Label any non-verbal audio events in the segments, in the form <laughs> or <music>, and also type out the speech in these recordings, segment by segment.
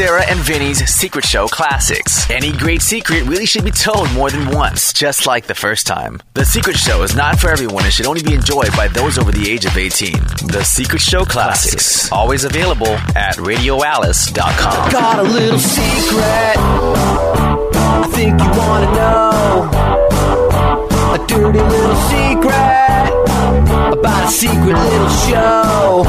Sarah and Vinny's Secret Show Classics. Any great secret really should be told more than once, just like the first time. The Secret Show is not for everyone and should only be enjoyed by those over the age of 18. The Secret Show Classics. Always available at radioalice.com. Got a little secret. I think you want to know. A dirty little secret about a secret little show.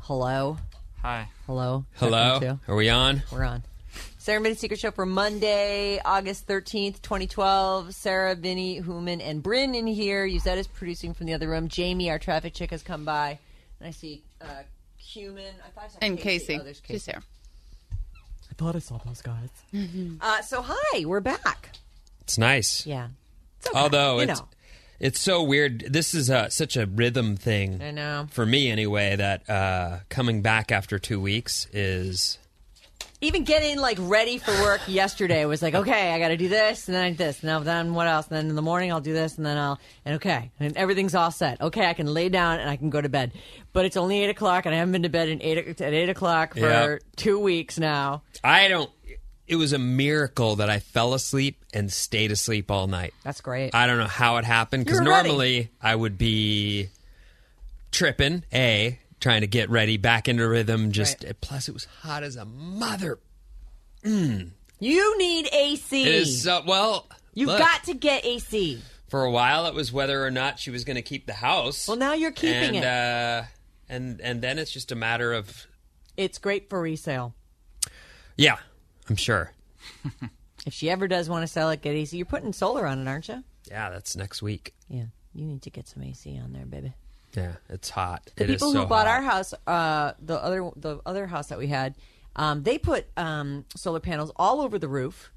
Hello. Hi. Hello. Hello. Are we on? We're on. Sarah and Vinny Secret Show for Monday, August 13th, 2012. Sarah, Vinny, Human, and Bryn in here. Yuzetta's producing from the other room. Jamie, our traffic chick, has come by. And I see uh, Human. I thought I saw And Casey. Oh, there's She's Casey. there. I thought I saw those guys. <laughs> Uh, so, hi. We're back. It's nice. Yeah. It's okay, Although you it's know. It's so weird. This is uh, such a rhythm thing. I know. For me, anyway, that uh, coming back after two weeks is even getting like ready for work yesterday was like, okay, I got to do this and then I do this. Now then what else? And then in the morning I'll do this and then I'll and okay, and everything's all set. Okay, I can lay down and I can go to bed. But it's only eight o'clock and I haven't been to bed in eight at eight o'clock for Yeah. two weeks now. I don't. It was a miracle that I fell asleep and stayed asleep all night. That's great. I don't know how it happened because were ready. normally I would be tripping. A trying to get ready back into rhythm. Just plus it was hot as a mother. Mm. you need AC. It is so well. You've look, got to get AC. for a while it was whether or not she was going to keep the house. Well, now you're keeping and, it. Uh, and and then it's just a matter of It's great for resale. yeah, I'm sure. <laughs> If she ever does want to sell it, get AC. You're putting solar on it, aren't you? Yeah, that's next week. Yeah. You need to get some AC on there, baby. Yeah, it's hot. the It is people so who bought hot. our house, uh, the other the other house that we had, um, they put um, solar panels all over the roof,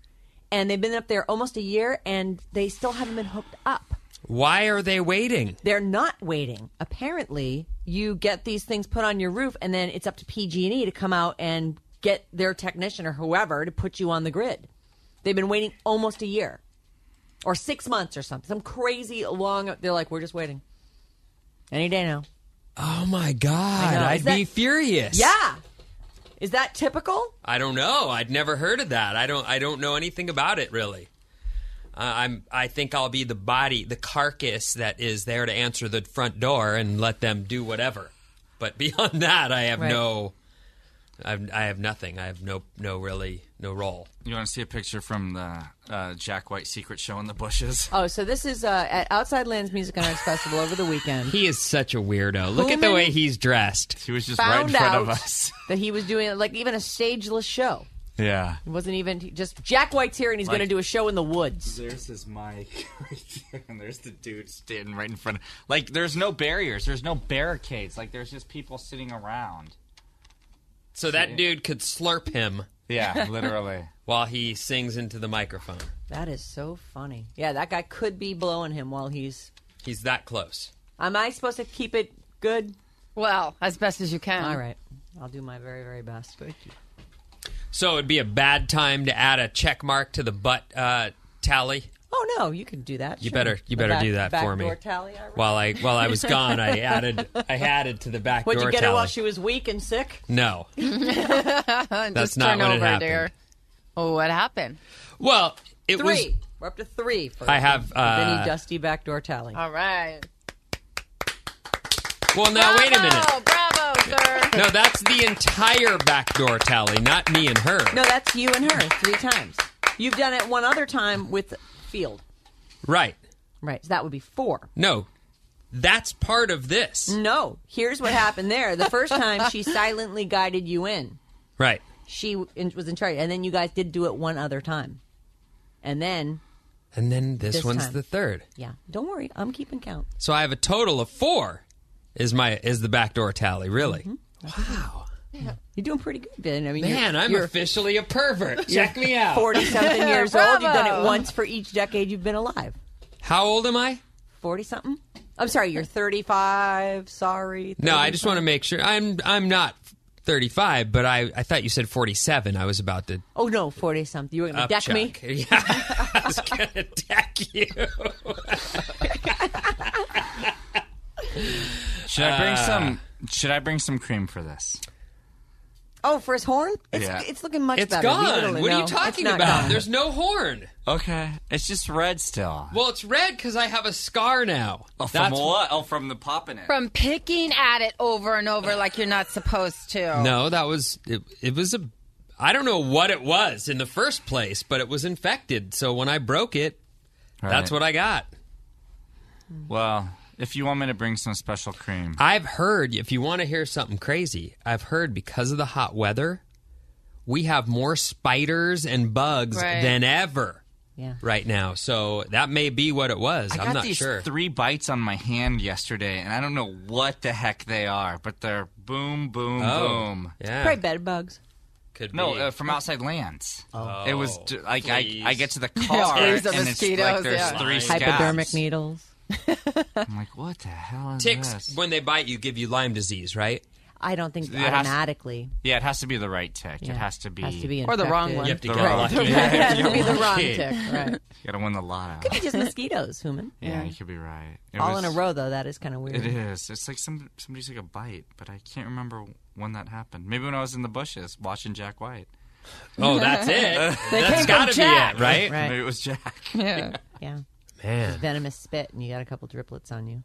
and they've been up there almost a year, and they still haven't been hooked up. Why are they waiting? They're not waiting. Apparently, you get these things put on your roof, and then it's up to PG&E to come out and get their technician or whoever to put you on the grid. They've been waiting almost a year, or six months, or something. Some crazy long. They're like, we're just waiting. Any day now. Oh my god. I'd that- be furious. Yeah. Is that typical? I don't know. I'd never heard of that. I don't. I don't know anything about it really. Uh, I'm. I think I'll be the body, the carcass that is there to answer the front door and let them do whatever. But <laughs> beyond that, I have Right. no. I've, I have nothing. I have no no really no role. You want to see a picture from the uh, Jack White secret show in the bushes? <laughs> Oh, so this is uh, at Outside Lands Music and Arts Festival over the weekend. He is such a weirdo. Look at the way he's dressed. He was just right in front out of us. <laughs> that he was doing like even a stageless show. yeah. It wasn't even he just Jack White's here and he's Like- going to do a show in the woods. There's his mic <laughs> right there, and there's the dude standing right in front. Like, there's no barriers, there's no barricades. Like, there's just people sitting around. So that dude could slurp him Yeah, <laughs> literally. while he sings into the microphone. That is so funny. Yeah, that guy could be blowing him while he's. He's that close. Am I supposed to keep it good? Well, as best as you can. All right, I'll do my very very best. Thank you. So it'd be a bad time to add a check mark to the butt uh, tally. Oh no, you can do that. You sure. better you The better back- do that for backdoor me. Tally, I While I while I was gone, I <laughs> added I added to the back Would door you get tally. her while she was weak and sick? no, <laughs> <laughs> Just That's not turn what had over, happened. dear. Oh, what happened? well it Three. was. We're up to three. For I have, uh, Vinny Dusty backdoor tally. All right. Well, now wait a minute. Bravo, bravo, sir. No, that's the entire backdoor tally, not me and her. No, that's you and her three times. You've done it one other time with Field. Right. Right. So that would be four. No, that's part of this. No. Here's what happened there. The first time she silently guided you in. Right. She was in charge, and then you guys did do it one other time, and then And then this, This one's time. the third. Yeah. Don't worry. I'm keeping count. So I have a total of four. Is my is the backdoor tally really? Mm-hmm. Wow, You're doing pretty good, Ben. I mean, man, you're, I'm you're officially a pervert. <laughs> Check me out. 40 something years old. You've done it once for each decade you've been alive. How old am I? 40 something? I'm sorry, you're 35. Sorry. No, I just want to make sure. I'm I'm not 35, but I I thought you said 47. I was about to Oh, no, 40 something. You were going to deck me? <laughs> Yeah, I was gonna deck you. Should I bring uh, some? Should I bring some cream for this? Oh, for his horn? It's, Yeah. it's looking much It's better. Leave it gone. alone. What are you talking about? gone. There's no horn. Okay, it's just red still. Well, it's red because I have a scar now. Oh, from That's what? Oh, from the popping it. From picking at it over and over like you're not supposed to. No, that was it, it was a I don't know what it was in the first place, but it was infected. So when I broke it, that's what I got. Well, if you want me to bring some special cream, I've heard if you want to hear something crazy, I've heard because of the hot weather, we have more spiders and bugs Right. than ever Yeah. right now. So that may be what it was. I got I'm not these sure. three bites on my hand yesterday, and I don't know what the heck they are, but they're boom, boom, oh, boom. yeah, Probably bed bugs. could No, be. uh, from outside lands. it was Oh, like I. I get to the <laughs> car Please, the and it's like there's yeah. three scabs. Hypodermic needles. <laughs> I'm like, what the hell is ticks this? when they bite you give you Lyme disease, right? I don't think It has- automatically. Yeah, it has to be the right tick. Yeah. It has to be. Has to be Or the wrong infected. one. You have to The get wrong- lucky. <laughs> It has to be the <laughs> wrong lucky. tick. Right. You gotta win the lotto. Could be just mosquitoes, human. yeah, you could be right. It All was- in a row, though. That is kind of weird. It is. It's like some somebody took a bite, but I can't remember when that happened. Maybe when I was in the bushes watching Jack White. Oh, that's it. came that's from got to be it, right? Right. Maybe it was Jack. Yeah. Yeah. Man. Venomous spit, and you got a couple driplets on you.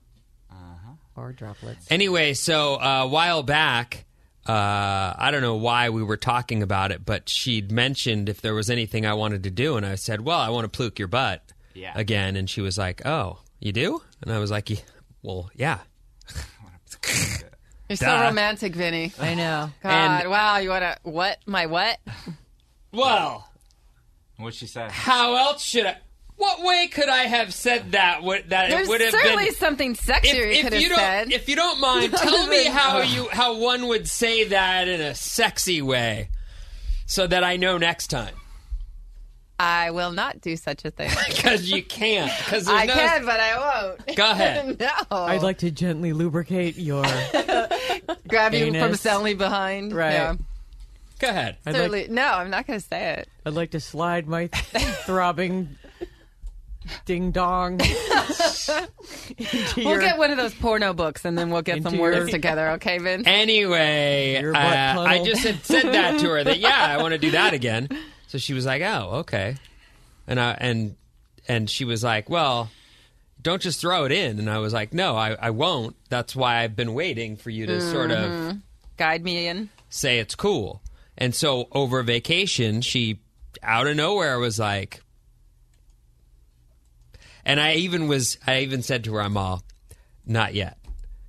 Uh-huh. Or droplets. Anyway, so uh, a while back, uh, I don't know why we were talking about it, but she'd mentioned if there was anything I wanted to do, and I said, "Well, I want to pluke your butt Yeah. again," and she was like, "Oh, you do?" And I was like, "Ye- "Well, yeah." <laughs> You're so Duh. romantic, Vinny. I know. God, And- wow, you want to what? My what? Well, What'd she said? how else should I? What way could I have said that? Would, that There's it would have certainly been. something sexier you If, could if have you don't, said. if you don't mind, <laughs> tell me how you how one would say that in a sexy way, so that I know next time. I will not do such a thing. <laughs> Because you can't. Because I no. can, but I won't. Go ahead. <laughs> no. I'd like to gently lubricate your. grab you from Anus. suddenly behind. Right. Yeah. Go ahead. I'd Certainly. like, no, I'm not going to say it. I'd like to slide my throbbing ding dong. <laughs> We'll get one of those porno books and then we'll get some words your- together, okay, Vince? Anyway, uh, I just had said that to her that yeah, I want to do that <laughs> again. So she was like, "Oh, okay," and I and and she was like, "Well, don't just throw it in." And I was like, "No, I, I won't. That's why I've been waiting for you to sort of Guide me in. say it's cool." And so over vacation, she out of nowhere was like, and I even was, I even said to her, "I'm all, not yet,"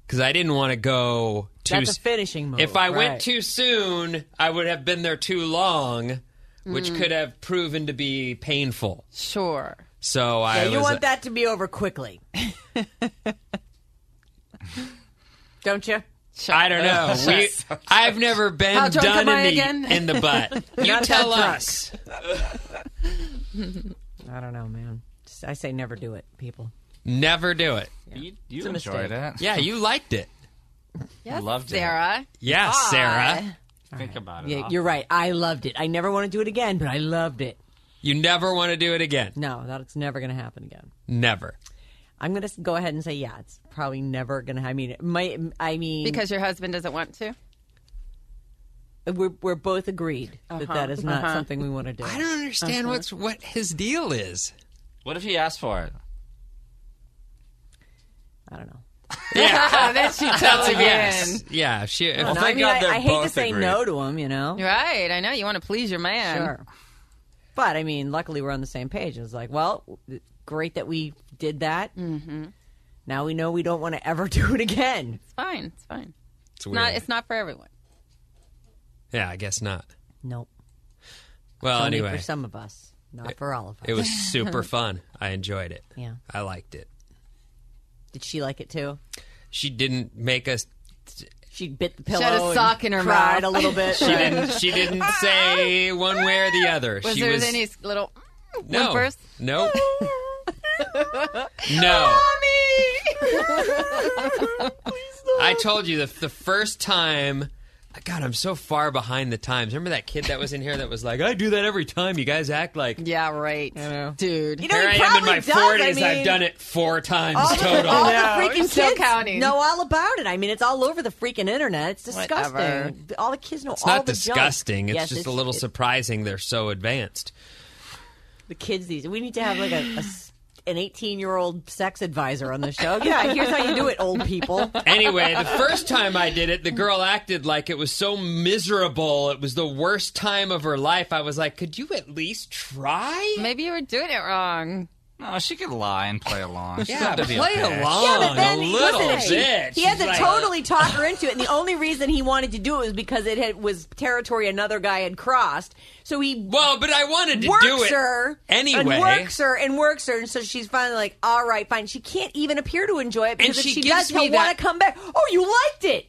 because I didn't want to go too. That's a s- finishing move. if I right. went too soon, I would have been there too long, which mm. could have proven to be painful. Sure. So I Yeah, was you want that to be over quickly. <laughs> Don't you? I don't know. <laughs> We, I've never been How drunk done am I in the again? in the butt. <laughs> You Not tell drunk. us. I don't know, man. Just- I say never do it, people. Never do it. You, you It's a enjoyed mistake. it. Yeah, you liked it. Yes, Loved it. Sarah. Yeah, Hi. Sarah. Think about it. Yeah, you're right. I loved it. I never want to do it again, but I loved it. You never want to do it again. No, that's never going to happen again. Never. I'm going to go ahead and say, yeah, it's probably never going to. I mean, it might. I mean, Because your husband doesn't want to? Uh, we're we're both agreed that that uh-huh. is not uh-huh. something we want to do. I don't understand uh-huh. what's what his deal is. What if he asked for it? I don't know. <laughs> Yeah, <laughs> then she that's tells a again. yes. Yeah, she. I, don't thank I mean, God I, they're I hate to both say agreed. no to him. You know, Right. I know. You want to please your man. sure. But I mean, luckily we're on the same page. It's like, well, great that we did that. Mm-hmm. Now we know we don't want to ever <laughs> do it again. It's fine. It's fine. It's Not, it's not for everyone. Yeah, I guess not. Nope. Well, Only anyway, for some of us. Not for all of us. It was <laughs> super fun. I enjoyed it. Yeah. I liked it. Did she like it too? She didn't make us. She bit the pillow. She had a sock in her cried mouth. a little bit. <laughs> She didn't. She didn't <laughs> say one way or the other. Was she there was any little mm, no, whimpers? no, no. I told you the the first time. God, I'm so far behind the times. Remember that kid that was in here that was like, "I do that every time." You guys act like. Yeah, right. Dude. You know, Here he I am in my does. 40s. I mean, I've done it four times All the, total. all the know. freaking Still kids counting. know all about it. I mean, it's all over the freaking internet. It's disgusting. Whatever. All the kids know It's all not the junk. disgusting. It's Yes, just a little it- surprising they're so advanced. the kids these. We need to have like a, a s- an 18 year old sex advisor on the show. Yeah, here's how you do it, <laughs> old people. Anyway, the first time I did it, the girl acted like it was so miserable. It was the worst time of her life. I was like, could you at least try? Maybe you were doing it wrong. No, she could lie and play along. She Yeah, had to be play okay. along Yeah, but then a little listen, if she- bit. he had She's to like, totally talk her into it, and the only reason he wanted to do it was because it had, was territory another guy had crossed. So he Well, but I wanted to works do it her anyway. and works her and works her, and so she's finally like, "All right, fine." She can't even appear to enjoy it because And if she she gives does, me he'll that- want to come back. Oh, you liked it.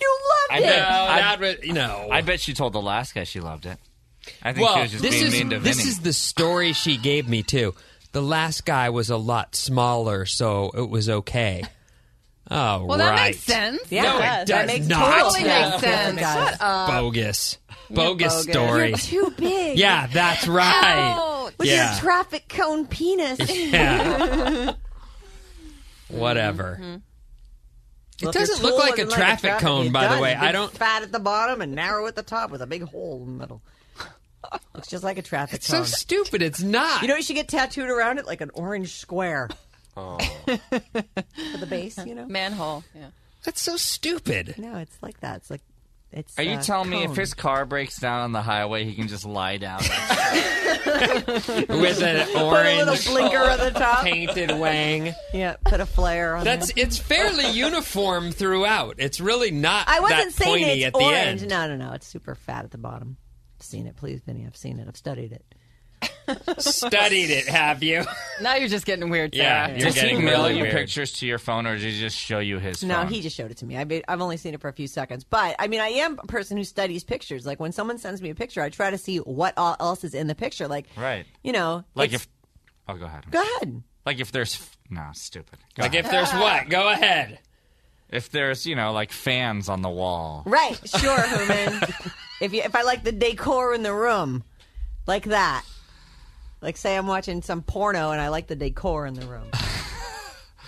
You I loved No, it. bet- I- that was, you know. I bet she told the last guy she loved it. I think well, she was just this being is mean to this Vinny. is the story she gave me too. The last guy was a lot smaller, so it was okay. Oh, <laughs> Well, right. that makes sense. Yeah, No, it that does makes not. total Totally sense. <laughs> makes sense. it does. Shut up. bogus, bogus, bogus. story. You're too big. Yeah, that's right. Ouch. With yeah. your traffic cone penis. Yeah. <laughs> Whatever. Mm-hmm. It Well, doesn't look tall like a traffic cone, it by the way. I don't. fat at the bottom and narrow at the top with a big hole in the middle. Looks just like a traffic It's so stupid. It's not. you know, you should get tattooed around it like an orange square. <laughs> Oh. For the base, you know. Manhole. Yeah. That's so stupid. No, it's like that. It's like it's. Are you uh, telling me if cone. his car breaks down on the highway, he can just lie down? <laughs> <laughs> With an put a little orange blinker at the top? painted wang. Yeah, put a flare on. That's there. it's fairly uniform throughout. It's really not I wasn't that saying pointy it's at the orange. end. No, no, no. It's super fat at the bottom. I've seen it. Please, Vinny. I've seen it. I've studied it. Studied it, have you? Now you're just getting weird. Yeah, Sarah. you're Does he getting mail really you weird. pictures to your phone, or did he just show you his No, phone? he just showed it to me. I mean, I've only seen it for a few seconds, but I mean, I am a person who studies pictures. Like when someone sends me a picture, I try to see what all else is in the picture. Like, Right. You know, Like it's- if. Oh, go ahead. Go ahead. Like if there's. No, stupid. Go Like ahead. if there's what? Go ahead. if there's, you know, like fans on the wall. Right. Sure, Herman. <laughs> if you if I like the decor in the room, like that. Like say I'm watching some porno and I like the decor in the room.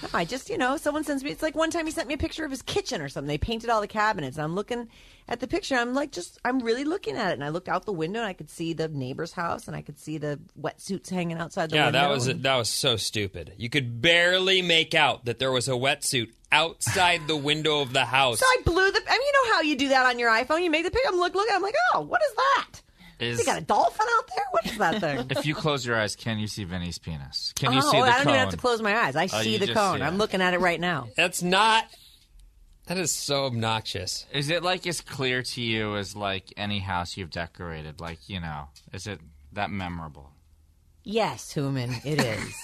No, I just, you know, someone sends me. It's like one time he sent me a picture of his kitchen or something. They painted all the cabinets, and I'm looking at the picture. I'm like, just, I'm really looking at it, and I looked out the window, and I could see the neighbor's house, and I could see the wetsuits hanging outside the Yeah, window. that was and- that was so stupid. You could barely make out that there was a wetsuit outside the window of the house. So I blew the. I mean, you know how you do that on your iPhone? You make the picture. I'm look, look. I'm like, oh, what is that? Is, You got a dolphin out there? What is that thing? <laughs> if you close your eyes, can you see Vinny's penis? Can you oh, see the cone? I don't cone? even have to close my eyes. I Oh, see you the just cone. see I'm looking at it right now. That's not. That is so obnoxious. Is it like as clear to you as like any house you've decorated? Like you know, is it that memorable? Yes, Human, it is.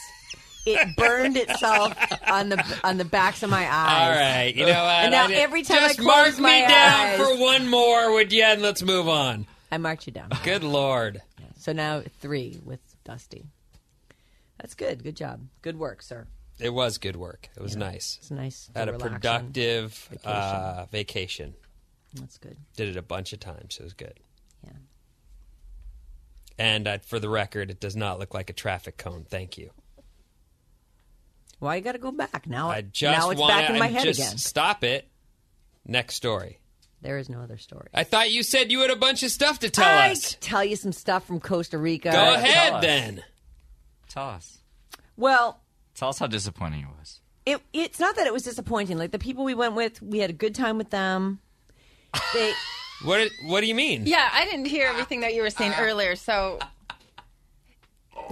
it burned itself on the on the backs of my eyes. All right, you know what? And now I did- every time I just close mark my me down eyes- for one more, would you? And let's move on. I marked you down. Good lord. So now three with Dusty. That's good. Good job. Good work, sir. It was good work. It was nice. It's nice. Had a productive vacation. uh, vacation. That's good. Did it a bunch of times. It was good. Yeah. And uh, for the record, it does not look like a traffic cone. Thank you. Why you got to go back now? I just now it's want back in my head just again. stop it. Next story. There is no other story. I thought you said you had a bunch of stuff to tell I us. tell you some stuff from Costa Rica. Go ahead us. then. Tell us. Well, Tell us how disappointing it was. it, it's not that it was disappointing. Like the people we went with, we had a good time with them. They, <laughs> What What do you mean? Yeah, I didn't hear everything that you were saying uh, earlier, so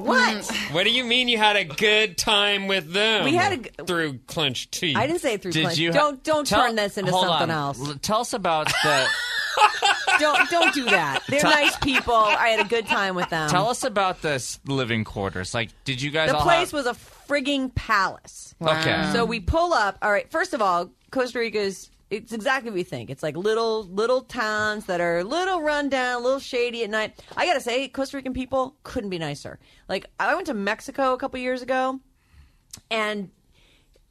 what? Mm. <laughs> What do you mean you had a good time with them? We had a g- through clenched teeth. I didn't say it through. Did clench. you don't don't tell- turn this into hold something on. else. L- Tell us about the. <laughs> don't don't do that. <laughs> They're nice people. I had a good time with them. Tell us about this living quarters. Like, did you guys the all place have... was a frigging palace. Okay. So we pull up. All right. First of all, Costa Rica's it's exactly what you think. It's like little little towns that are a little run down, a little shady at night. I gotta say, Costa Rican people couldn't be nicer. Like I went to Mexico a couple years ago, and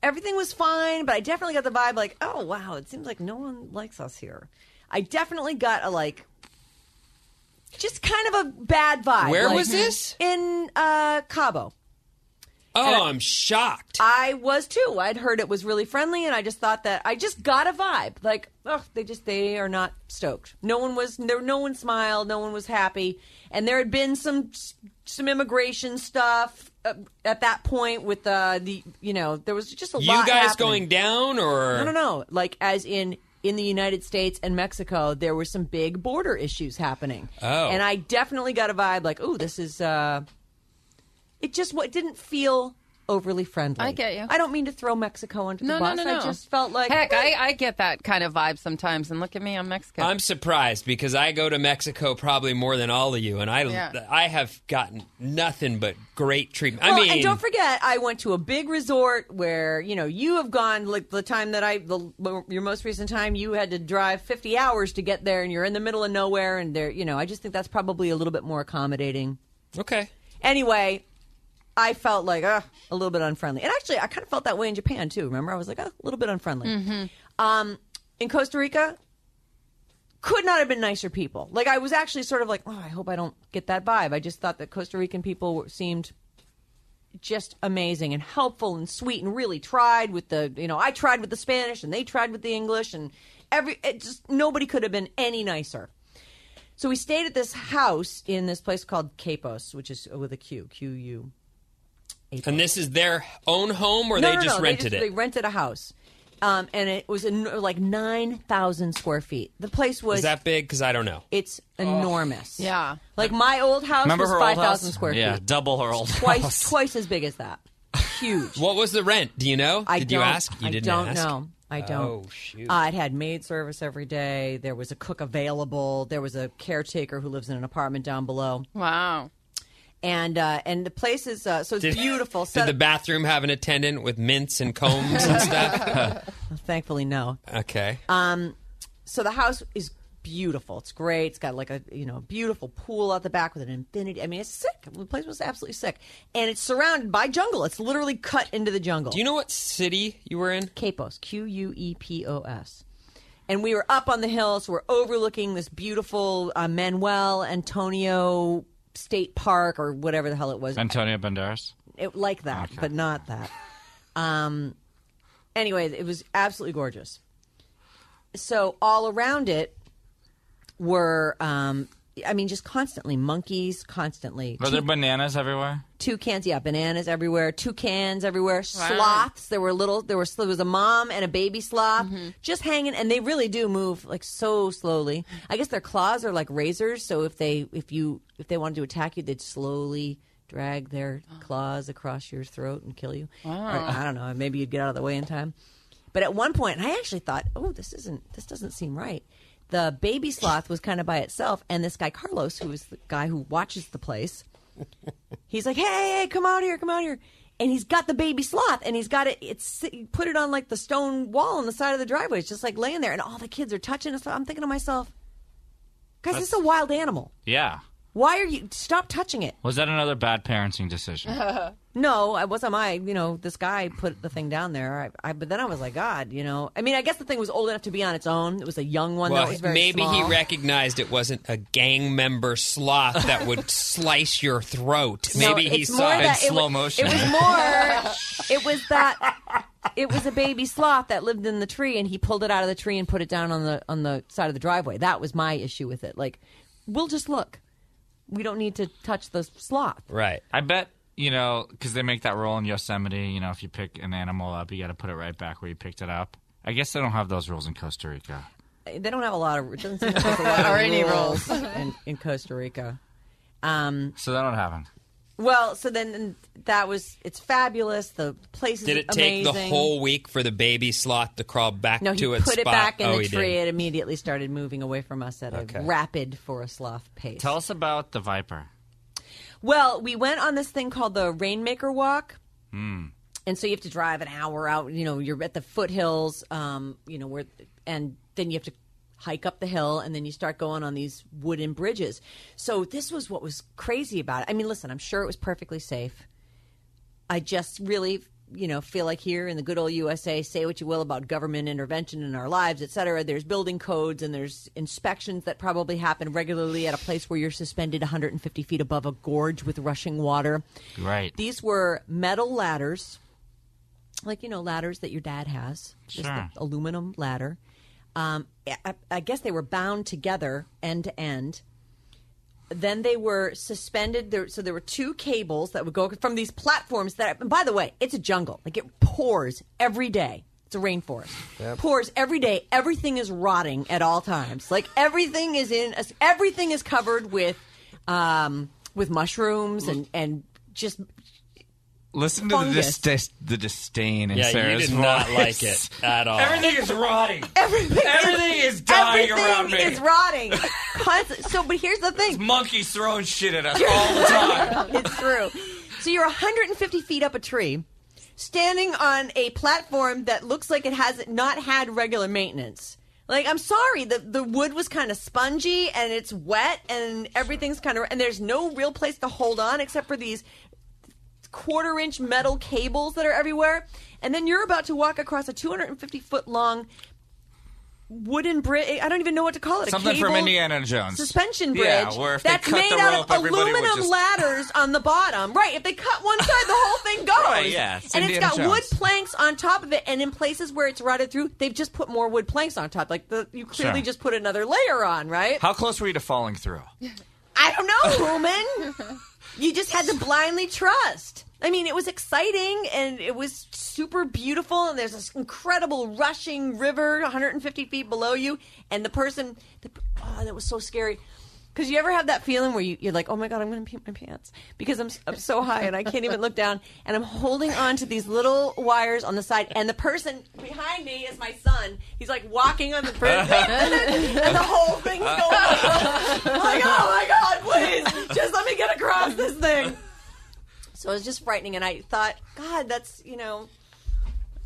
everything was fine, but I definitely got the vibe like, oh wow, it seems like no one likes us here. I definitely got a like. Just kind of a bad vibe. Where Like, was this? In uh, Cabo. Oh, I'm shocked. I was too. I'd heard it was really friendly, and I just thought that I just got a vibe like, oh, they just they are not stoked. No one was there. No one smiled. No one was happy, and there had been some some immigration stuff uh, at that point with uh, the you know there was just a you lot. You guys happening. going down or No, no, no. Like as in in the United States and Mexico, there were some big border issues happening. Oh. and I definitely got a vibe like, oh, this is. uh It just what didn't feel overly friendly. I get you. I don't mean to throw Mexico under No, the no, bus. no, no. I just felt like Heck, I, <laughs> I get that kind of vibe sometimes, and look at me, I'm Mexican. I'm surprised because I go to Mexico probably more than all of you, and I Yeah. I have gotten nothing but great treatment. Well, I mean, and don't forget, I went to a big resort where you know you have gone like the time that I the your most recent time you had to drive fifty hours to get there, and you're in the middle of nowhere, and there you know I just think that's probably a little bit more accommodating. okay. Anyway, I felt like uh, a little bit unfriendly, and actually I kind of felt that way in Japan too. Remember, I was like uh, a little bit unfriendly. Um, in Costa Rica, could not have been nicer people. Like I was actually sort of like, oh, I hope I don't get that vibe. I just thought that Costa Rican people seemed just amazing and helpful and sweet and really tried with the you know I tried with the Spanish and they tried with the English and every it just nobody could have been any nicer. So we stayed at this house in this place called Quepos, which is with a Q, Q U. And this is their own home, or No, they no, just no, rented they it? They rented a house, um, and it was in, like nine thousand square feet. The place was Is that big? Because I don't know. it's enormous. Yeah. like my old house Remember was her five old house? thousand square Yeah, feet. Yeah, double her old twice house. twice as big as that. Huge. <laughs> What was the rent? Do you know? I Did don't, you ask? You I didn't don't ask? know. I don't. Oh, shoot. Uh, it had maid service every day. There was a cook available. There was a caretaker who lives in an apartment down below. wow. And uh, and the place is uh, so it's Did- beautiful. Did the bathroom have an attendant with mints and combs and stuff? <laughs> Thankfully, no. okay. Um, so the house is beautiful. It's great. It's got like a you know beautiful pool out the back with an infinity. I mean, it's sick. The place was absolutely sick, and it's surrounded by jungle. It's literally cut into the jungle. Do you know what city you were in? Quepos, Q U E P O S. And we were up on the hill, so we're overlooking this beautiful uh, Manuel Antonio State Park or whatever the hell it was. Antonio Banderas. It, like that, but not that. Um, anyway, it was absolutely gorgeous. So all around it were, um, I mean, just constantly monkeys, constantly Were there bananas everywhere? toucans, yeah, bananas everywhere, toucans everywhere, sloths. There were little, there was there was a mom and a baby sloth mm-hmm. just hanging, and they really do move like so slowly. I guess their claws are like razors, so if they if you if they wanted to attack you, they'd slowly drag their oh. claws across your throat and kill you. Or, I don't know, maybe you'd get out of the way in time. But at one point, I actually thought, oh, this isn't this doesn't seem right. The baby sloth was kind of by itself, and this guy Carlos, who is the guy who watches the place, He's like, hey, hey, come out here, come out here. And he's got the baby sloth and he's got it, it's put it on like the stone wall on the side of the driveway. It's just like laying there and all the kids are touching it. So I'm thinking to myself, guys, this is a wild animal. Yeah. Why are you, stop touching it. Was that another bad parenting decision? <laughs> No, I wasn't my, you know, this guy put the thing down there. I, I, but then I was like, God, you know, I mean, I guess the thing was old enough to be on its own. It was a young one Well, that was very maybe small. he recognized it wasn't a gang member sloth that would <laughs> slice your throat. No, Maybe he saw it. that it slow was- motion. It was more. <laughs> it was that. It was a baby sloth that lived in the tree, and he pulled it out of the tree and put it down on the on the side of the driveway. That was my issue with it. Like, we'll just look. We don't need to touch the sloth. Right. I bet you know because they make that rule in Yosemite. You know, if you pick an animal up, you got to put it right back where you picked it up. I guess they don't have those rules in Costa Rica. They don't have a lot of. It doesn't seem like there's a <laughs> lot of Or any rules in, in Costa Rica. Um, So that don't happen. Well, so then that was it's fabulous. The place is Did it take amazing. the whole week for the baby sloth to crawl back No, he to its put it back in oh, the tree. did. It immediately started moving away from us at Okay. a rapid for a sloth pace. Tell us about the Viper. Well, we went on this thing called the Rainmaker Walk. And so you have to drive an hour out. You know, you're at the foothills. Um, you know where, and then you have to hike up the hill, and then you start going on these wooden bridges. So this was what was crazy about it. I mean, listen, I'm sure it was perfectly safe. I just really, you know, feel like here in the good old USA, say what you will about government intervention in our lives, et cetera. There's building codes and there's inspections that probably happen regularly at a place where you're suspended 150 feet above a gorge with rushing water. Right. These were metal ladders, like you know ladders that your dad has, just Sure. the aluminum ladder. Um, I, I guess they were bound together end to end. Then they were suspended. There, so there were two cables that would go from these platforms. That, and by the way, it's a jungle. Like it pours every day. It's a rainforest. Pours every day. Everything is rotting at all times. Like everything is in. Everything is covered with, um, with mushrooms and and just Listen to the, Fungus. dis- the disdain in Yeah, Sarah's you did not voice. like it at all. Everything is rotting. everything. Everything is <laughs> dying everything around me. is rotting. Constant- so, but here's the thing. Monkeys throwing shit at us all the time. <laughs> it's true. So you're 150 feet up a tree, standing on a platform that looks like it has not had regular maintenance. Like I'm sorry, the the wood was kind of spongy and it's wet and everything's kind of and there's no real place to hold on except for these quarter inch metal cables that are everywhere. And then you're about to walk across a 250 foot long wooden bridge. I don't even know what to call it. a Something from Indiana Jones. suspension bridge Yeah, where if they that's cut made the out rope, of everybody would aluminum just- <laughs> ladders on the bottom. Right. If they cut one side, the whole thing <laughs> goes. Right, yeah, it's and Indiana it's got Jones. wood planks on top of it, and in places where it's rotted through, they've just put more wood planks on top. Like the you clearly Sure. just put another layer on, right? How close were you to falling through? I don't know, Human. <laughs> you just had to blindly trust. I mean, it was exciting and it was super beautiful. And there's this incredible rushing river 150 feet below you. And the person, the, oh, that was so scary. Because you ever have that feeling where you, you're like, oh my God, I'm going to pee my pants because I'm, s- I'm so high and I can't even look down. And I'm holding on to these little wires on the side. And the person behind me is my son. He's like walking on the <laughs> bridge. and the whole thing's <laughs> going on. I'm like, oh my God, please, just let me get across this thing. So it was just frightening. And I thought, God, that's, you know,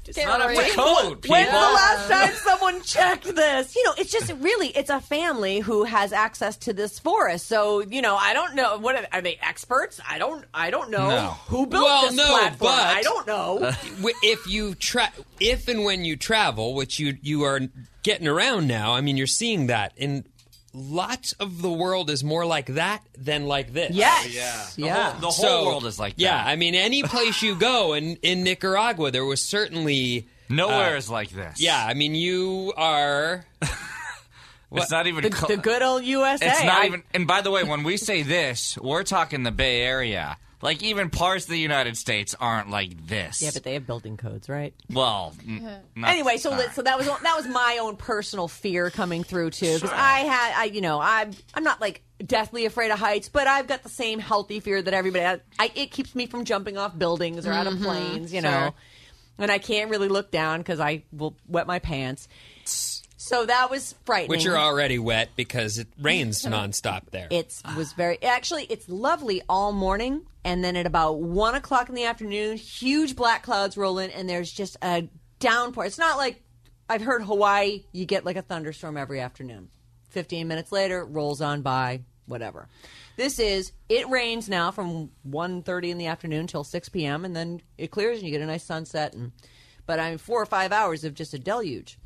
just Not up to code, people. When's the last time someone checked this? You know, it's just really, it's a family who has access to this forest. So, you know, I don't know. What are, are they experts? I don't, I don't know No. who built Well, this no, platform. but- I don't know. <laughs> If you tra- if and when you travel, which you you are getting around now, I mean, you're seeing that in lots of the world is more like that than like this. yes. Yeah. The Yeah. whole, the whole So, world is like that. Yeah, I mean, any place you go in in Nicaragua, there was certainly Nowhere uh, is like this. Yeah, I mean, you are. It's not even. the, co- the good old USA. It's not I- even. And by the way, when we say this, we're talking the Bay Area. Like even parts of the United States aren't like this. Yeah, but they have building codes, right? well, n- not- anyway, so all let- right. so that was that was my own personal fear coming through too because I had I you know I'm I'm not like deathly afraid of heights, but I've got the same healthy fear that everybody. has. I, it keeps me from jumping off buildings or out of mm-hmm. planes, you know, Sure. and I can't really look down because I will wet my pants. So that was frightening. Which are already wet because it rains <laughs> nonstop there. It was very actually. It's lovely all morning, and then at about one o'clock in the afternoon, huge black clouds roll in, and there's just a downpour. It's not like I've heard Hawaii. You get like a thunderstorm every afternoon. Fifteen minutes later, rolls on by. Whatever. This is it rains now from 1.30 in the afternoon till six p.m. and then it clears and you get a nice sunset. And but I mean, four or five hours of just a deluge.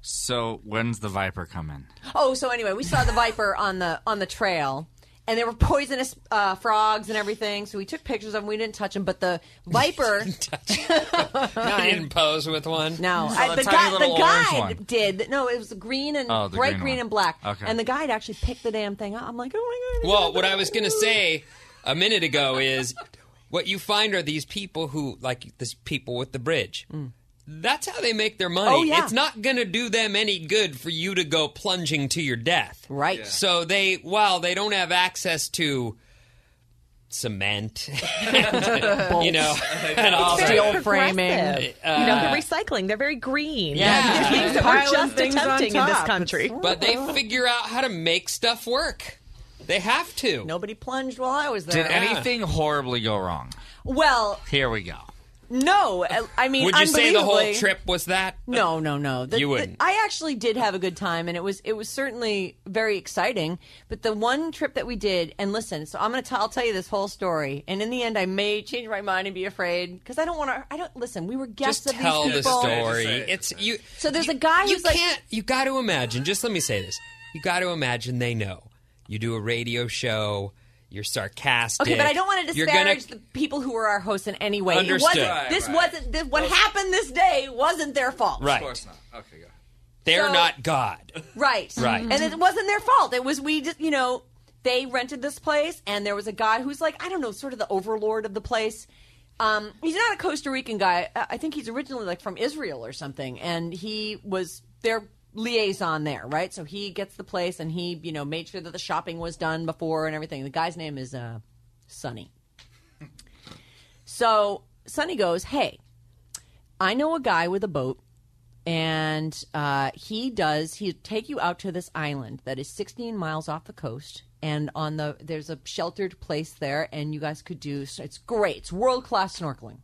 So when's the Viper come in? Oh, so anyway, we saw the viper on the on the trail, and there were poisonous uh, frogs and everything. So we took pictures of them. We didn't touch them, but the viper. <laughs> I didn't pose with one. No, I, the the, tiny guy, the guide one. did. No, it was green and Oh, bright green green, and black. Okay. And the guide actually picked the damn thing up. I'm like, oh my god. Well, what I was going to say a minute ago is what you find are these people who, like these people with the bridge. That's how they make their money. Oh, yeah. It's not going to do them any good for you to go plunging to your death. Right. So they, while they don't have access to cement, and, <laughs> you know, <laughs> and all Very Steel framing. progressive. you know, the recycling. They're very green. Yeah. These things that we're just things attempting in this country. But they figure out how to make stuff work. They have to. Nobody plunged while I was there. Did anything horribly go wrong? well, Here we go. No. Uh, I mean, Would you say the whole trip was that? No, no, no. The- You the- wouldn't. I actually did have a good time, and it was it was certainly very exciting. But the one trip that we did, and listen, so I'm gonna t- I'll tell you this whole story, and in the end, I may change my mind and be afraid because I don't want to. I don't listen. We were guests Just of tell these the story. It's you. So there's you- a guy You who's like- can't. You got to imagine. Just let me say this. You got to imagine they know. You do a radio show. You're sarcastic. Okay, but I don't want to disparage gonna- the people who were our hosts in any way. Understood. It wasn't. Right, this right. wasn't. This, what happened this day wasn't their fault. Right. Of course not. Okay, go. They're So- not God. Right. Right. And it wasn't their fault. It was we just, you know, they rented this place and there was a guy who's like, I don't know, sort of the overlord of the place. Um, he's not a Costa Rican guy. I I think he's originally like from Israel or something. And he was their liaison there, right? So he gets the place and he, you know, made sure that the shopping was done before and everything. The guy's name is uh, Sonny. So Sonny goes, Hey, I know a guy with a boat and uh, he does he take you out to this island that is 16 miles off the coast and on the there's a sheltered place there and you guys could do it's great it's world class snorkeling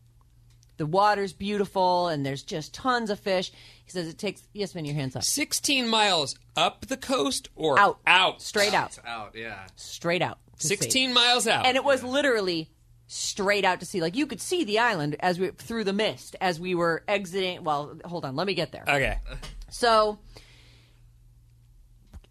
the water's beautiful and there's just tons of fish he says it takes yes man your hands up 16 miles up the coast or out Out. straight out Out, yeah. straight out to sea. 16 miles out. and it was literally straight out to sea like you could see the island as we through the mist as we were exiting well hold on let me get there okay. So,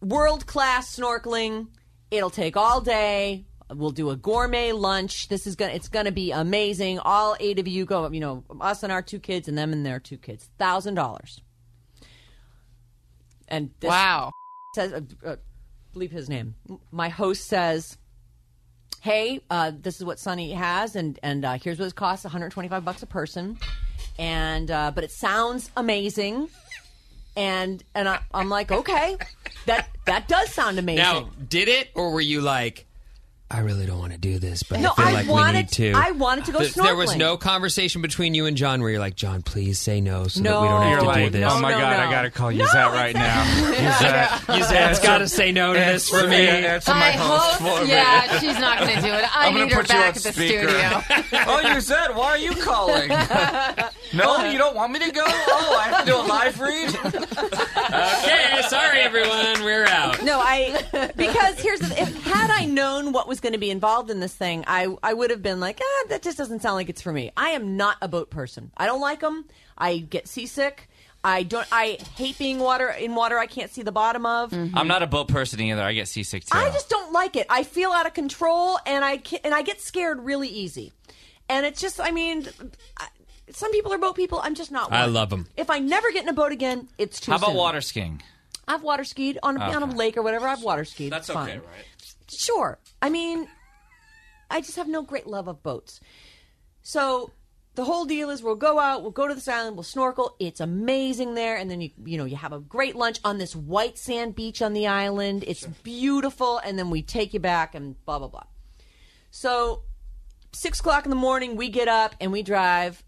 world class snorkeling. It'll take all day. We'll do a gourmet lunch. This is gonna. It's gonna be amazing. All eight of you go. You know, us and our two kids, and them and their two kids. Thousand dollars. And this Wow. says, uh, uh, bleep his name. My host says, "Hey, uh, this is what Sonny has, and and uh, here's what it costs: 125 bucks a person, and uh, but it sounds amazing." And and I, I'm like, okay, that that does sound amazing. Now, did it, or were you like, I really don't want to do this, but No, I feel I like we need to. I wanted to go Th- There was no conversation between you and John where you're like, John, please say no so that we don't have You're to like, do this. oh my no, god, no. I gotta call No, Yuzette it's right now. <laughs> Yuzette, Yuzette's got to say no to this for me. Answer my host for me. yeah, she's not going to do it. I I'm gonna need her put you back on at the speaker. studio. <laughs> oh, Yuzette, why are you calling? <laughs> no, you don't want me to go? Oh, I have to do a live read? Okay, sorry everyone, we're out. No, I because here's the if had I known what was going to be involved in this thing, I I would have been like, ah, that just doesn't sound like it's for me. I am not a boat person. I don't like them. I get seasick. I don't. I hate being water in water. I can't see the bottom of. I'm not a boat person either. I get seasick too. I just don't like it. I feel out of control, and I can, and I get scared really easy. And it's just, I mean, I, some people are boat people. I'm just not. One. I love them. If I never get in a boat again, it's too. How about soon. water skiing? I've water skied on a, on a lake or whatever. I've water skied. That's It's okay, fine. right? Sure. I mean, I just have no great love of boats. So the whole deal is we'll go out, we'll go to this island, we'll snorkel. It's amazing there, and then you you know you have a great lunch on this white sand beach on the island. It's beautiful, and then we take you back and blah blah blah. So six o'clock in the morning, we get up and we drive it's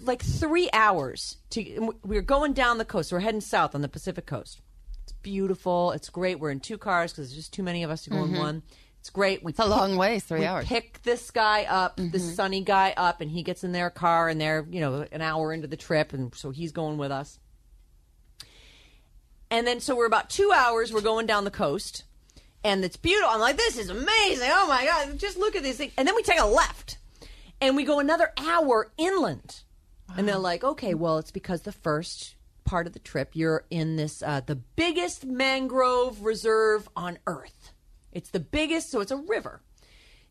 like three hours to. We're going down the coast. We're heading south on the Pacific coast. It's beautiful. It's great. We're in two cars because there's just too many of us to go in mm-hmm. one. It's great. We It's a long way, three we hours. pick this guy up, this mm-hmm. Sonny guy up, and he gets in their car, and they're you know an hour into the trip, and so he's going with us. And then so we're about two hours. We're going down the coast, and it's beautiful. I'm like, this is amazing. Oh my god, just look at this thing. And then we take a left, and we go another hour inland. And they're like, okay, well, it's because the first part of the trip you're in this uh, the biggest mangrove reserve on Earth. It's the biggest, so it's a river,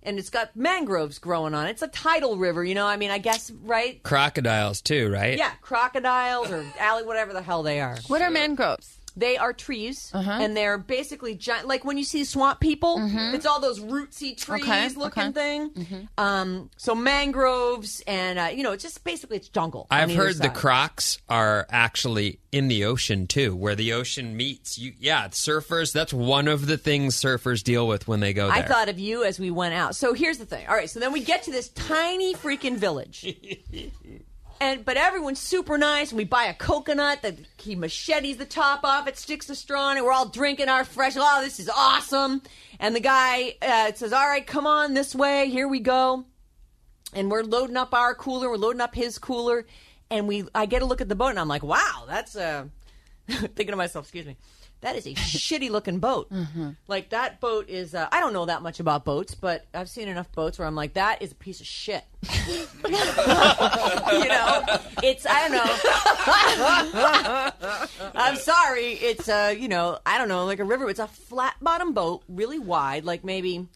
and it's got mangroves growing on it. It's a tidal river, you know. I mean, I guess right? Crocodiles too, right? Yeah, crocodiles or alley, whatever the hell they are. What are mangroves? They are trees, and they're basically giant. Like when you see swamp people, it's all those rootsy trees Okay, looking okay. thing. Um, so mangroves, and uh, you know, it's just basically it's jungle. I've either heard the crocs are actually in the ocean too, where the ocean meets. You, yeah, surfers. That's one of the things surfers deal with when they go there. I thought of you as we went out. So here's the thing. All right, so then we get to this tiny freaking village. <laughs> And but everyone's super nice, and we buy a coconut that he machetes the top off it, sticks the straw in it. We're all drinking our fresh. Oh, this is awesome! And the guy uh, says, "All right, come on this way. Here we go." And we're loading up our cooler. We're loading up his cooler, and we. I get a look at the boat, and I'm like, "Wow, that's uh, <laughs> thinking to myself, excuse me, that is a shitty looking boat. <laughs> Like that boat is. Uh, I don't know that much about boats, but I've seen enough boats where I'm like, that is a piece of shit. <laughs> you know, it's. I don't know. <laughs> I'm sorry. It's uh, you know, I don't know, like a river. It's a flat bottom boat, really wide, like maybe.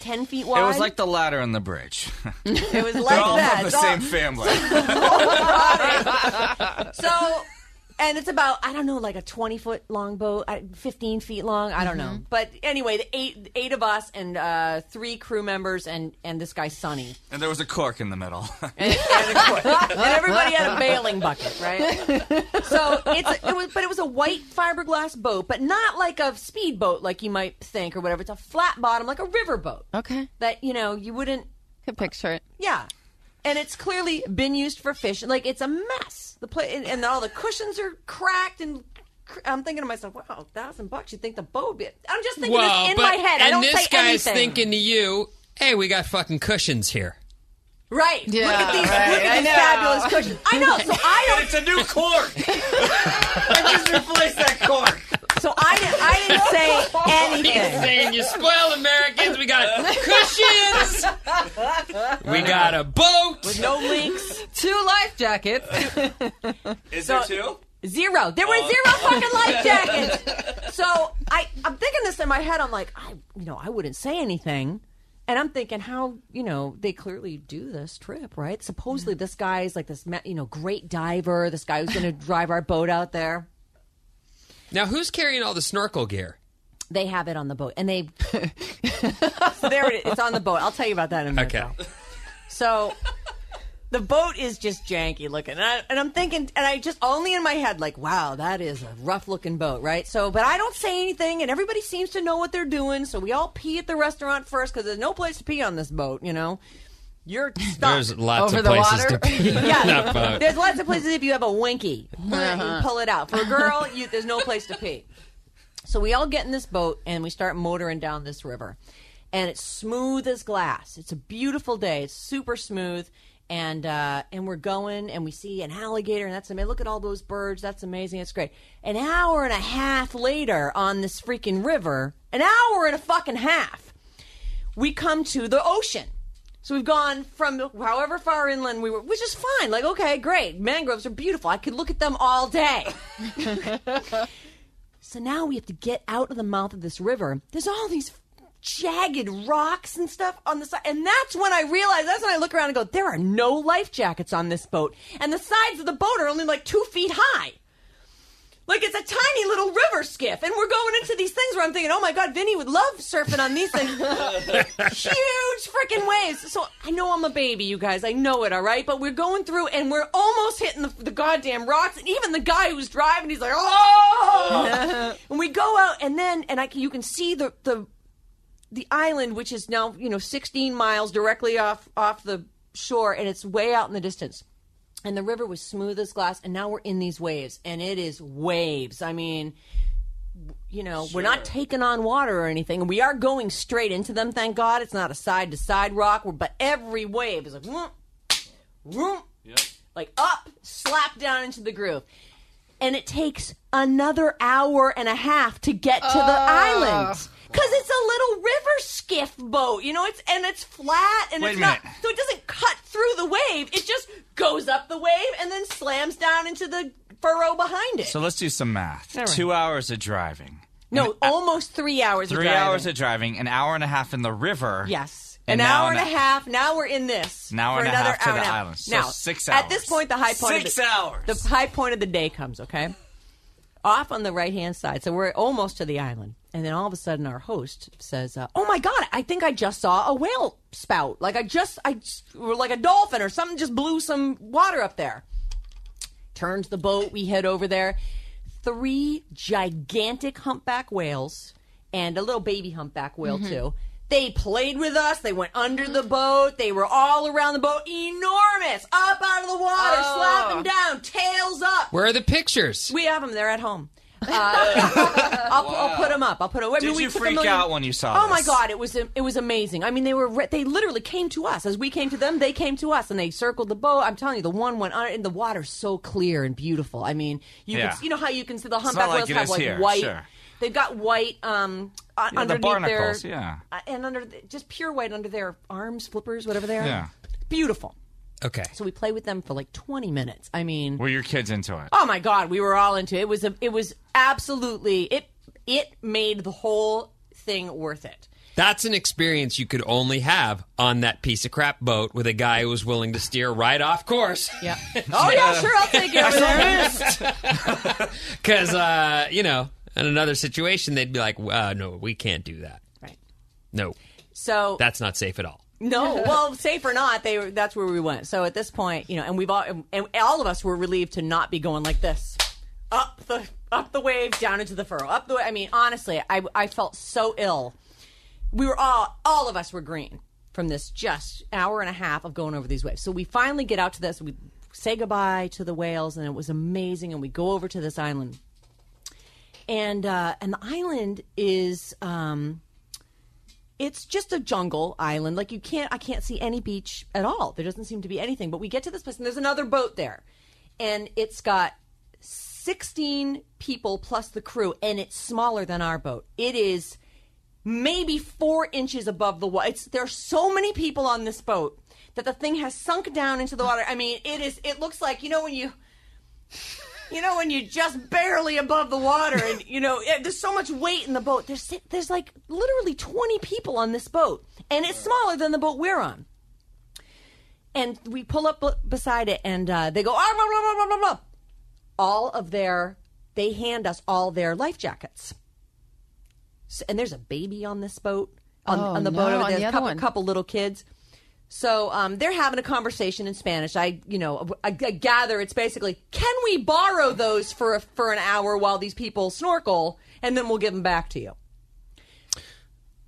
10 feet wide. It was like the ladder on the bridge. it was They're like all that. from the It's all- same family. so and it's about i don't know like a 20 foot long boat 15 feet long i don't know but anyway the eight eight of us and uh, three crew members and and this guy sonny and there was a cork in the middle. <laughs> and, and, and everybody had a bailing bucket right so it's a, it was but it was a white fiberglass boat but not like a speedboat like you might think or whatever it's a flat bottom like a river boat Okay. that you know you wouldn't Could picture it. yeah. And it's clearly been used for fishing. Like it's a mess. The play and, and all the cushions are cracked. And cr- I'm thinking to myself, wow, thousand bucks. You think the boat? Be... I'm just thinking well, this in but, my head. and I don't say anything. And this guy's thinking to you, "Hey, we got fucking cushions here." right. look at these. right, Look at these fabulous cushions. I know. So I don't. it's a new cork. <laughs> I just replaced that cork. So I didn't. I didn't say anything. He's anything. saying you spoil Americans. We got cushions. we got a boat. With no links. Two life jackets. Is So- there two? Zero. There were oh. zero fucking life <laughs> jackets. So I, I'm thinking this in my head. I'm like, I, you know, I wouldn't say anything. And I'm thinking how, you know, they clearly do this trip, right? Supposedly this guy's like this, ma- you know, great diver. This guy who's going <laughs> to drive our boat out there. Now, who's carrying all the snorkel gear? They have it on the boat, and they. <laughs> so there it is. It's on the boat. I'll tell you about that in a minute. Okay. though. So the boat is just janky looking, and, I, and I'm thinking, and I just only in my head like, wow, that is a rough looking boat, right? So, but I don't say anything, and everybody seems to know what they're doing. So we all pee at the restaurant first because there's no place to pee on this boat, you know. You're stuck. There's lots Over of the places water? to <laughs> pee Yeah, <laughs> that boat. there's lots of places if you have a winky, Uh-huh. pull it out. For a girl, you, there's no place to pee. So we all get in this boat and we start motoring down this river, and it's smooth as glass. It's a beautiful day. It's super smooth, and uh, and we're going and we see an alligator, and that's amazing. Look at all those birds. That's amazing. It's great. An hour and a half later on this freaking river, an hour and a fucking half, we come to the ocean. So we've gone from however far inland we were, which is fine. Like, okay, great. Mangroves are beautiful. I could look at them all day. <laughs> so now we have to get out of the mouth of this river. There's all these jagged rocks and stuff on the side. And that's when I realize, that's when I look around and go, there are no life jackets on this boat. And the sides of the boat are only like two feet high. Like it's a tiny little skiff, and we're going into these things where I'm thinking, oh my god, Vinny would love surfing on these things. <laughs> Huge freaking waves. So I know I'm a baby, you guys. I know it, all right. But we're going through, and we're almost hitting the, the goddamn rocks. And even the guy who's driving, he's like, oh. <laughs> and we go out, and then, and I you can see the the the island, which is now you know 16 miles directly off off the shore, and it's way out in the distance. And the river was smooth as glass, and now we're in these waves, and it is waves. I mean, you know, we're not taking on water or anything. We are going straight into them. Thank God, it's not a side to side rock. But every wave is like, whoop, whoop, like up, slap down into the groove. And it takes another hour and a half to get to the island. Because it's a little river skiff boat you know it's and it's flat and Wait it's not so it doesn't cut through the wave. It just goes up the wave and then slams down into the furrow behind it So let's do some math. Right. Two hours of driving. no almost three hours Three of driving. hours of driving, an hour and a half in the river. Yes. An now hour and an- a half. Now we're in this. An hour for and a another half to the and a half. island. So now, six hours. At this point, the high point. Six of the, hours. The high point of the day comes. Okay. off on the right hand side. So we're almost to the island. And then all of a sudden, our host says, uh, "Oh my god! I think I just saw a whale spout. Like I just, I just, like a dolphin or something just blew some water up there." Turns the boat. We head over there. Three gigantic humpback whales and a little baby humpback whale mm-hmm. too. They played with us. They went under the boat. They were all around the boat, enormous, up out of the water, oh. slapping down, tails up. Where are the pictures? We have them. They're at home. Uh, I'll, I'll put them up. I'll put them. I mean, Did we you took a freak million- out when you saw Oh my this? god, it was it was amazing. I mean, they were re- they literally came to us as we came to them. They came to us and they circled the boat. I'm telling you, the one went under, and the water's so clear and beautiful. I mean, you Yeah. can, you know how you can see the humpback like whales it have is like here, white. sure. They've got white um Yeah, the underneath barnacles, their yeah. uh, and under the, just pure white under their arms, flippers, whatever they are. Yeah. beautiful. Okay. So we played with them for like 20 minutes. I mean, Were your kids into it? Oh my god, we were all into it. It was a, it was absolutely it it made the whole thing worth it. That's an experience you could only have on that piece of crap boat with a guy who was willing to steer right off course. Yeah. <laughs> oh yeah, sure, I'll take <laughs> it over there. Because, <laughs> uh, you know, in another situation, they'd be like, uh, no, we can't do that. Right. No, So that's not safe at all. No, <laughs> well, safe or not, they were, that's where we went. So at this point, you know, and we've all and all of us were relieved to not be going like this. Up the up the wave, down into the furrow. Up the I mean, honestly, I I felt so ill. We were all all of us were green from this just hour and a half of going over these waves. So we finally get out to this. We say goodbye to the whales, and it was amazing. And we go over to this island, and uh, and the island is. Um, it's just a jungle island. Like you can't, I can't see any beach at all. There doesn't seem to be anything. But we get to this place, and there's another boat there, and it's got 16 people plus the crew, and it's smaller than our boat. It is maybe four inches above the water. It's are so many people on this boat that the thing has sunk down into the water. I mean, it is. It looks like you know when you you know when you're just barely above the water and you know it, there's so much weight in the boat. There's there's like literally 20 people on this boat and it's smaller than the boat we're on. And we pull up b- beside it and uh, they go ah, blah, blah, blah, blah, blah, blah. all of their they hand us all their life jackets. S and there's a baby on this boat on, Oh, on the no, boat over there. the a couple, couple little kids so um, they're having a conversation in Spanish. I, you know, I, I gather it's basically, can we borrow those for a, for an hour while these people snorkel, and then we'll give them back to you.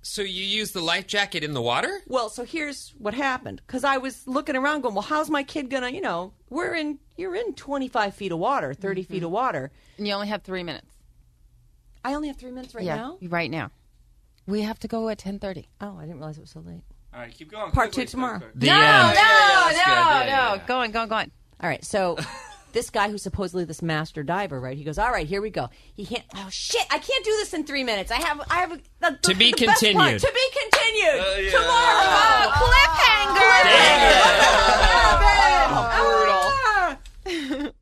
So you use the life jacket in the water? Well, so here's what happened because I was looking around, going, well, how's my kid gonna, you know, we're in, you're in 25 feet of water, 30 feet of water. And you only have three minutes. I only have three minutes right yeah, now. right now. We have to go at ten thirty. Oh, I didn't realize it was so late. All right, keep going. Part quickly, two tomorrow. Quick. No, end. no, no, yeah, no. Go on, go on, go on. All right, so <laughs> this guy who's supposedly this master diver, right? He goes, "All right, here we go." He can't. Oh shit! I can't do this in three minutes. I have, I have a, the, to be the continued. To be continued uh, yeah. tomorrow. Oh, oh cliffhanger! cliffhanger. Oh, oh brutal. Ah. <laughs>